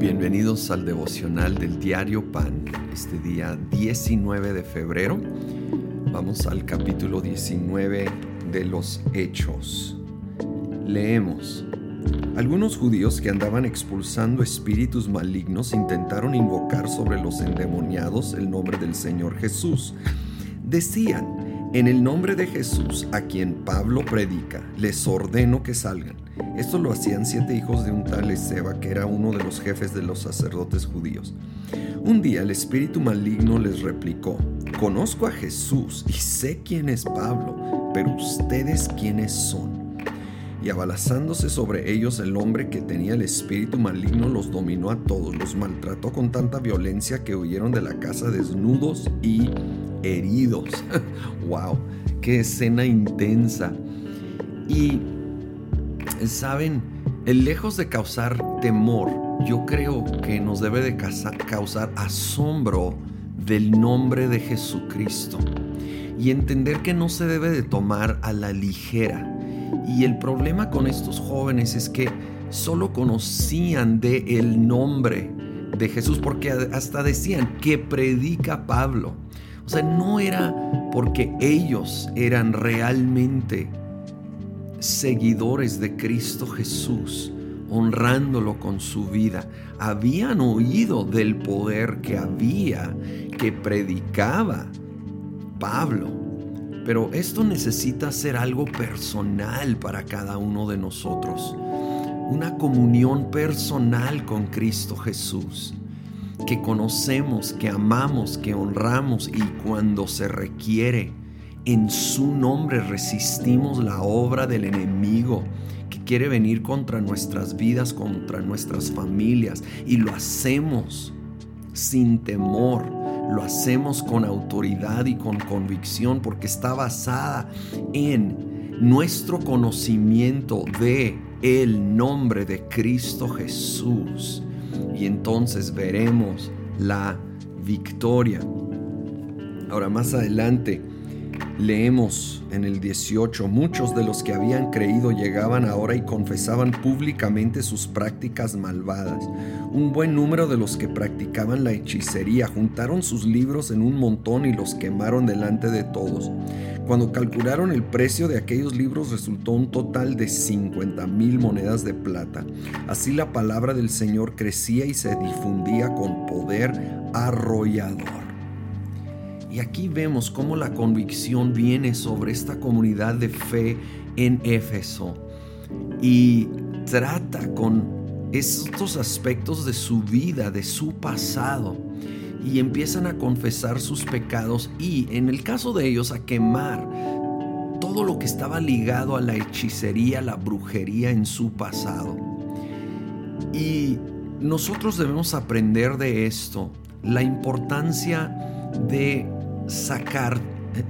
Bienvenidos al devocional del diario Pan, este día 19 de febrero. Vamos al capítulo 19 de los Hechos. Leemos. Algunos judíos que andaban expulsando espíritus malignos intentaron invocar sobre los endemoniados el nombre del Señor Jesús. Decían, en el nombre de Jesús, a quien Pablo predica, les ordeno que salgan. Esto lo hacían siete hijos de un tal Ezeba, que era uno de los jefes de los sacerdotes judíos. Un día el espíritu maligno les replicó, conozco a Jesús y sé quién es Pablo, pero ustedes quiénes son y abalazándose sobre ellos el hombre que tenía el espíritu maligno los dominó a todos, los maltrató con tanta violencia que huyeron de la casa desnudos y heridos. ¡Wow! ¡Qué escena intensa! Y, ¿saben? Lejos de causar temor, yo creo que nos debe de causar asombro del nombre de Jesucristo y entender que no se debe de tomar a la ligera y el problema con estos jóvenes es que solo conocían de el nombre de Jesús porque hasta decían que predica Pablo. O sea, no era porque ellos eran realmente seguidores de Cristo Jesús, honrándolo con su vida. Habían oído del poder que había, que predicaba Pablo. Pero esto necesita ser algo personal para cada uno de nosotros. Una comunión personal con Cristo Jesús. Que conocemos, que amamos, que honramos y cuando se requiere, en su nombre resistimos la obra del enemigo que quiere venir contra nuestras vidas, contra nuestras familias. Y lo hacemos sin temor lo hacemos con autoridad y con convicción porque está basada en nuestro conocimiento de el nombre de Cristo Jesús. Y entonces veremos la victoria. Ahora más adelante Leemos en el 18, muchos de los que habían creído llegaban ahora y confesaban públicamente sus prácticas malvadas. Un buen número de los que practicaban la hechicería juntaron sus libros en un montón y los quemaron delante de todos. Cuando calcularon el precio de aquellos libros resultó un total de 50 mil monedas de plata. Así la palabra del Señor crecía y se difundía con poder arrollador. Y aquí vemos cómo la convicción viene sobre esta comunidad de fe en Éfeso y trata con estos aspectos de su vida, de su pasado, y empiezan a confesar sus pecados y, en el caso de ellos, a quemar todo lo que estaba ligado a la hechicería, la brujería en su pasado. Y nosotros debemos aprender de esto, la importancia de sacar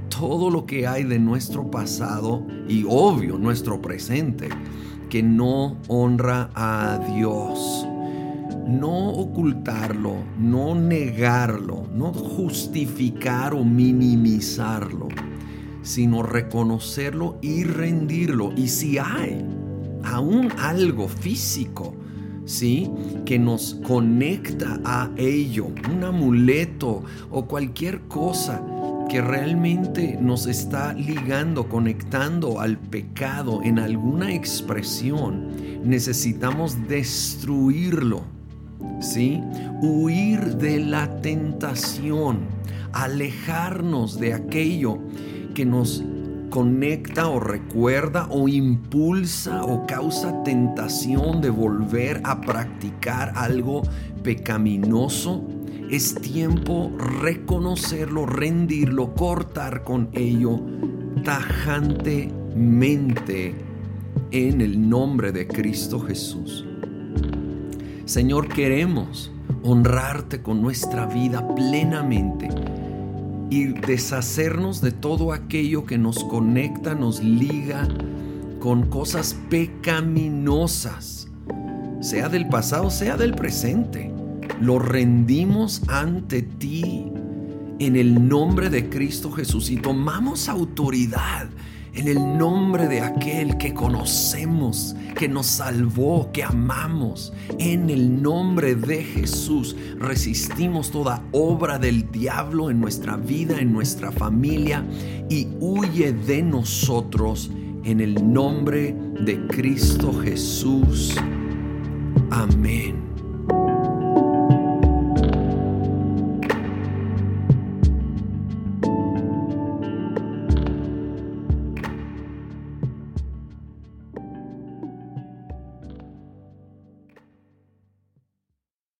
todo lo que hay de nuestro pasado y obvio nuestro presente que no honra a Dios. No ocultarlo, no negarlo, no justificar o minimizarlo, sino reconocerlo y rendirlo. Y si hay aún algo físico, ¿sí? Que nos conecta a ello, un amuleto o cualquier cosa que realmente nos está ligando, conectando al pecado en alguna expresión, necesitamos destruirlo, ¿sí? Huir de la tentación, alejarnos de aquello que nos conecta o recuerda o impulsa o causa tentación de volver a practicar algo pecaminoso, es tiempo reconocerlo, rendirlo, cortar con ello tajantemente en el nombre de Cristo Jesús. Señor, queremos honrarte con nuestra vida plenamente y deshacernos de todo aquello que nos conecta, nos liga con cosas pecaminosas, sea del pasado, sea del presente. Lo rendimos ante ti en el nombre de Cristo Jesús y tomamos autoridad en el nombre de aquel que conocemos, que nos salvó, que amamos. En el nombre de Jesús resistimos toda obra del diablo en nuestra vida, en nuestra familia y huye de nosotros en el nombre de Cristo Jesús. Amén.